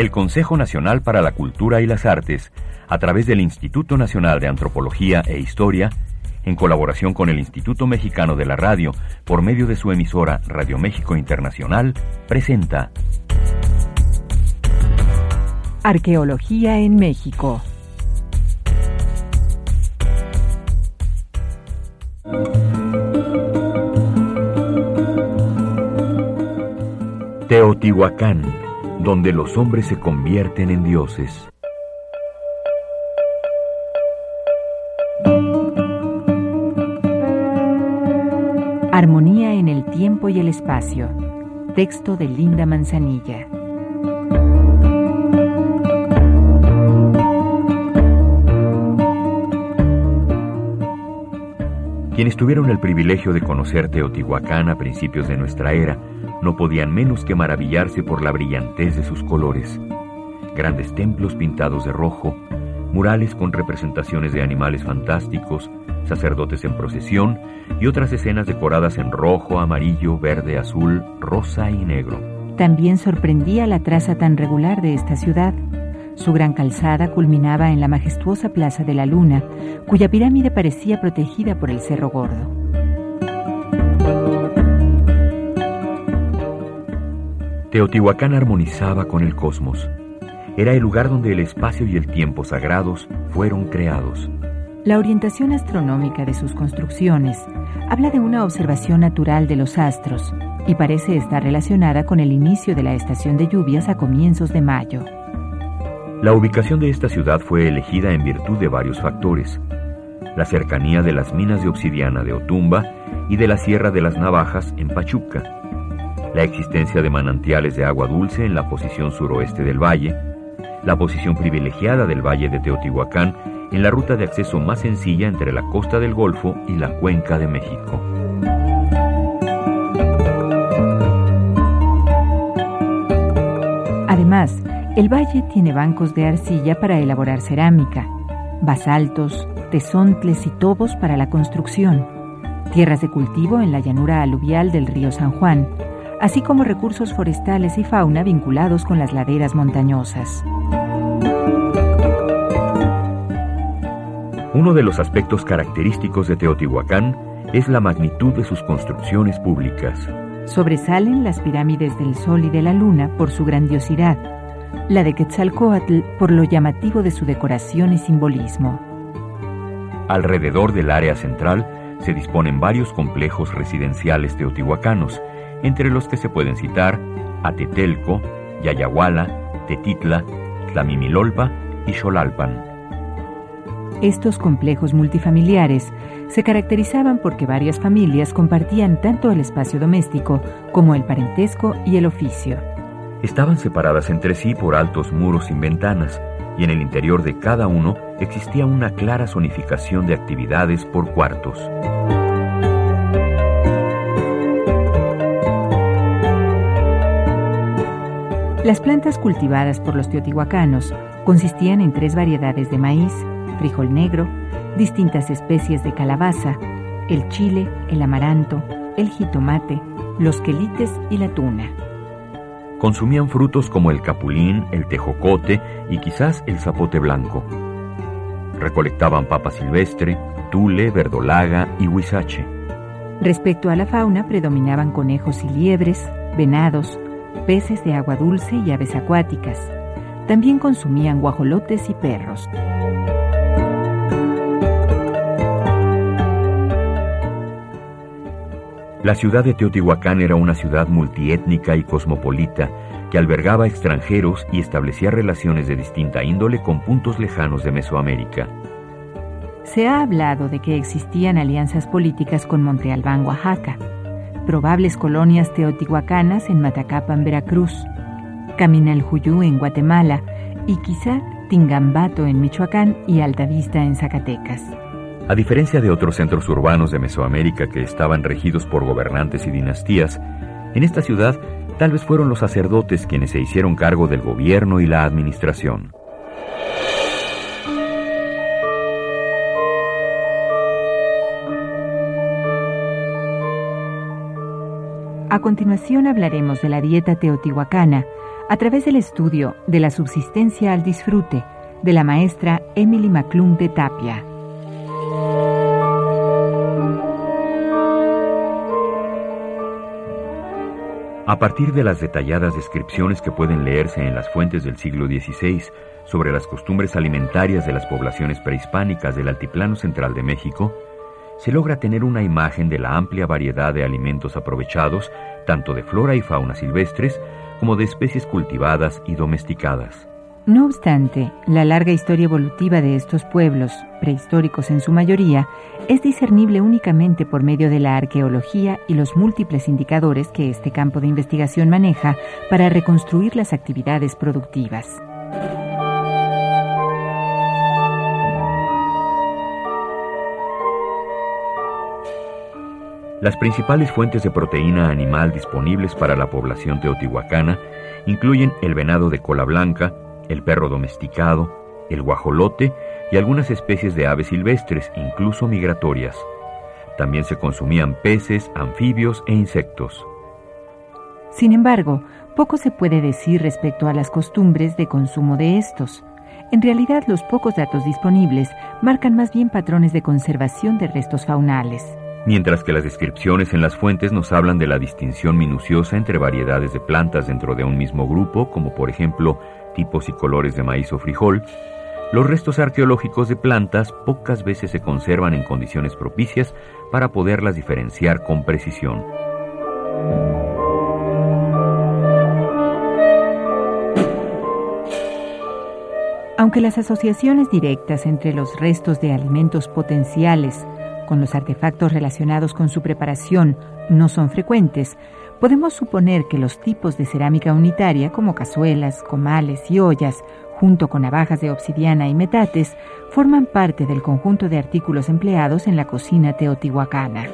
el Consejo Nacional para la Cultura y las Artes, a través del Instituto Nacional de Antropología e Historia, en colaboración con el Instituto Mexicano de la Radio, por medio de su emisora Radio México Internacional, presenta Arqueología en México. Teotihuacán, donde los hombres se convierten en dioses. Armonía en el tiempo y el espacio. Texto de Linda Manzanilla. Quienes tuvieron el privilegio de conocer Teotihuacán a principios de nuestra era no podían menos que maravillarse por la brillantez de sus colores. Grandes templos pintados de rojo, murales con representaciones de animales fantásticos, sacerdotes en procesión y otras escenas decoradas en rojo, amarillo, verde, azul, rosa y negro. También sorprendía la traza tan regular de esta ciudad. Su gran calzada culminaba en la majestuosa Plaza de la Luna, cuya pirámide parecía protegida por el Cerro Gordo. Teotihuacán armonizaba con el cosmos. Era el lugar donde el espacio y el tiempo sagrados fueron creados. La orientación astronómica de sus construcciones habla de una observación natural de los astros y parece estar relacionada con el inicio de la estación de lluvias a comienzos de mayo. La ubicación de esta ciudad fue elegida en virtud de varios factores. La cercanía de las minas de obsidiana de Otumba y de la Sierra de las Navajas en Pachuca, la existencia de manantiales de agua dulce en la posición suroeste del valle, la posición privilegiada del valle de Teotihuacán en la ruta de acceso más sencilla entre la costa del Golfo y la cuenca de México. Además, el valle tiene bancos de arcilla para elaborar cerámica, basaltos, tesontles y tobos para la construcción, tierras de cultivo en la llanura aluvial del río San Juan, así como recursos forestales y fauna vinculados con las laderas montañosas. Uno de los aspectos característicos de Teotihuacán es la magnitud de sus construcciones públicas. Sobresalen las pirámides del Sol y de la Luna por su grandiosidad, la de Quetzalcoatl por lo llamativo de su decoración y simbolismo. Alrededor del área central se disponen varios complejos residenciales teotihuacanos, entre los que se pueden citar Atetelco, Yayahuala, Tetitla, Tlamimilolpa y Xolalpan. Estos complejos multifamiliares se caracterizaban porque varias familias compartían tanto el espacio doméstico como el parentesco y el oficio. Estaban separadas entre sí por altos muros sin ventanas, y en el interior de cada uno existía una clara zonificación de actividades por cuartos. Las plantas cultivadas por los teotihuacanos consistían en tres variedades de maíz, frijol negro, distintas especies de calabaza, el chile, el amaranto, el jitomate, los quelites y la tuna. Consumían frutos como el capulín, el tejocote y quizás el zapote blanco. Recolectaban papa silvestre, tule, verdolaga y huizache. Respecto a la fauna predominaban conejos y liebres, venados, peces de agua dulce y aves acuáticas. También consumían guajolotes y perros. La ciudad de Teotihuacán era una ciudad multiétnica y cosmopolita que albergaba extranjeros y establecía relaciones de distinta índole con puntos lejanos de Mesoamérica. Se ha hablado de que existían alianzas políticas con Monte Albán, Oaxaca, probables colonias teotihuacanas en Matacapan, Veracruz, Caminaljuyú en Guatemala y quizá Tingambato en Michoacán y Altavista en Zacatecas. A diferencia de otros centros urbanos de Mesoamérica que estaban regidos por gobernantes y dinastías, en esta ciudad tal vez fueron los sacerdotes quienes se hicieron cargo del gobierno y la administración. A continuación hablaremos de la dieta teotihuacana a través del estudio de la subsistencia al disfrute de la maestra Emily McClung de Tapia. A partir de las detalladas descripciones que pueden leerse en las fuentes del siglo XVI sobre las costumbres alimentarias de las poblaciones prehispánicas del Altiplano Central de México, se logra tener una imagen de la amplia variedad de alimentos aprovechados, tanto de flora y fauna silvestres como de especies cultivadas y domesticadas. No obstante, la larga historia evolutiva de estos pueblos, prehistóricos en su mayoría, es discernible únicamente por medio de la arqueología y los múltiples indicadores que este campo de investigación maneja para reconstruir las actividades productivas. Las principales fuentes de proteína animal disponibles para la población teotihuacana incluyen el venado de cola blanca, el perro domesticado, el guajolote y algunas especies de aves silvestres, incluso migratorias. También se consumían peces, anfibios e insectos. Sin embargo, poco se puede decir respecto a las costumbres de consumo de estos. En realidad, los pocos datos disponibles marcan más bien patrones de conservación de restos faunales mientras que las descripciones en las fuentes nos hablan de la distinción minuciosa entre variedades de plantas dentro de un mismo grupo, como por ejemplo tipos y colores de maíz o frijol, los restos arqueológicos de plantas pocas veces se conservan en condiciones propicias para poderlas diferenciar con precisión. Aunque las asociaciones directas entre los restos de alimentos potenciales con los artefactos relacionados con su preparación no son frecuentes, podemos suponer que los tipos de cerámica unitaria como cazuelas, comales y ollas, junto con navajas de obsidiana y metates, forman parte del conjunto de artículos empleados en la cocina teotihuacana.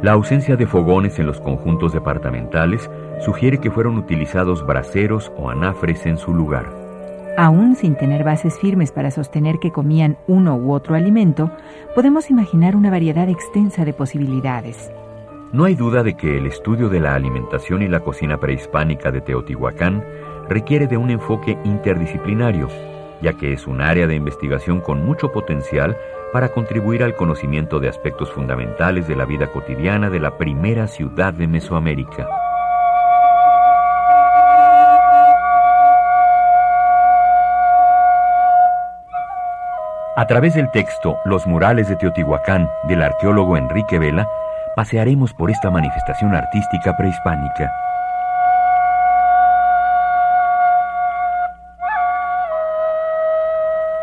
La ausencia de fogones en los conjuntos departamentales sugiere que fueron utilizados braseros o anafres en su lugar. Aún sin tener bases firmes para sostener que comían uno u otro alimento, podemos imaginar una variedad extensa de posibilidades. No hay duda de que el estudio de la alimentación y la cocina prehispánica de Teotihuacán requiere de un enfoque interdisciplinario, ya que es un área de investigación con mucho potencial para contribuir al conocimiento de aspectos fundamentales de la vida cotidiana de la primera ciudad de Mesoamérica. A través del texto Los murales de Teotihuacán del arqueólogo Enrique Vela, pasearemos por esta manifestación artística prehispánica.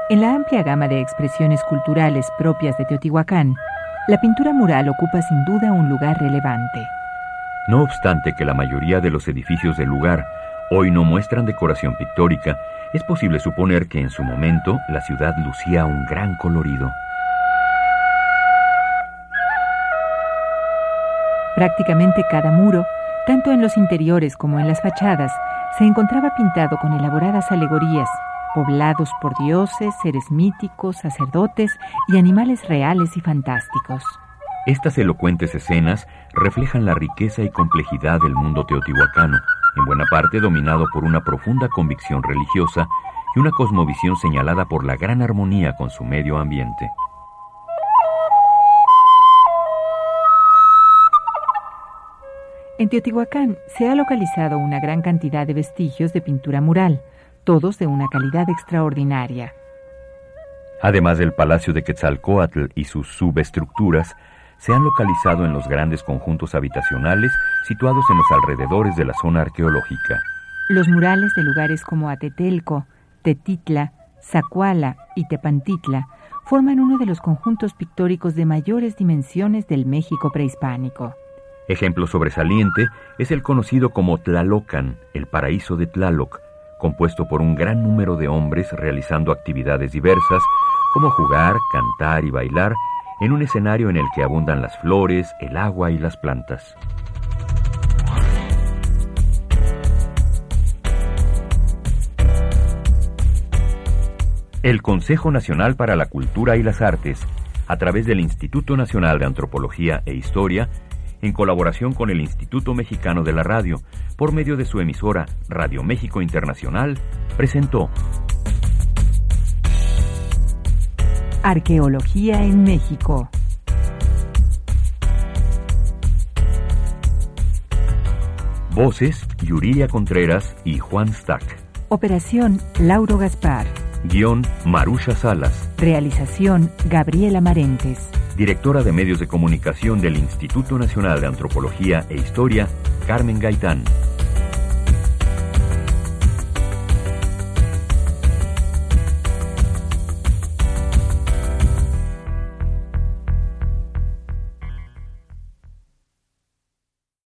En la amplia gama de expresiones culturales propias de Teotihuacán, la pintura mural ocupa sin duda un lugar relevante. No obstante que la mayoría de los edificios del lugar hoy no muestran decoración pictórica, es posible suponer que en su momento la ciudad lucía un gran colorido. Prácticamente cada muro, tanto en los interiores como en las fachadas, se encontraba pintado con elaboradas alegorías, poblados por dioses, seres míticos, sacerdotes y animales reales y fantásticos. Estas elocuentes escenas reflejan la riqueza y complejidad del mundo teotihuacano, en buena parte dominado por una profunda convicción religiosa y una cosmovisión señalada por la gran armonía con su medio ambiente. En Teotihuacán se ha localizado una gran cantidad de vestigios de pintura mural, todos de una calidad extraordinaria. Además del Palacio de Quetzalcoatl y sus subestructuras, se han localizado en los grandes conjuntos habitacionales situados en los alrededores de la zona arqueológica. Los murales de lugares como Atetelco, Tetitla, Zacuala y Tepantitla forman uno de los conjuntos pictóricos de mayores dimensiones del México prehispánico. Ejemplo sobresaliente es el conocido como Tlalocan, el paraíso de Tlaloc, compuesto por un gran número de hombres realizando actividades diversas como jugar, cantar y bailar en un escenario en el que abundan las flores, el agua y las plantas. El Consejo Nacional para la Cultura y las Artes a través del Instituto Nacional de Antropología e Historia, en colaboración con el Instituto Mexicano de la Radio, por medio de su emisora Radio México Internacional, presentó Arqueología en México. Voces, Yuriria Contreras y Juan Stack. Operación Lauro Gaspar. Guión Marusha Salas. Realización Gabriela Marentes. Directora de Medios de Comunicación del Instituto Nacional de Antropología e Historia, Carmen Gaitán.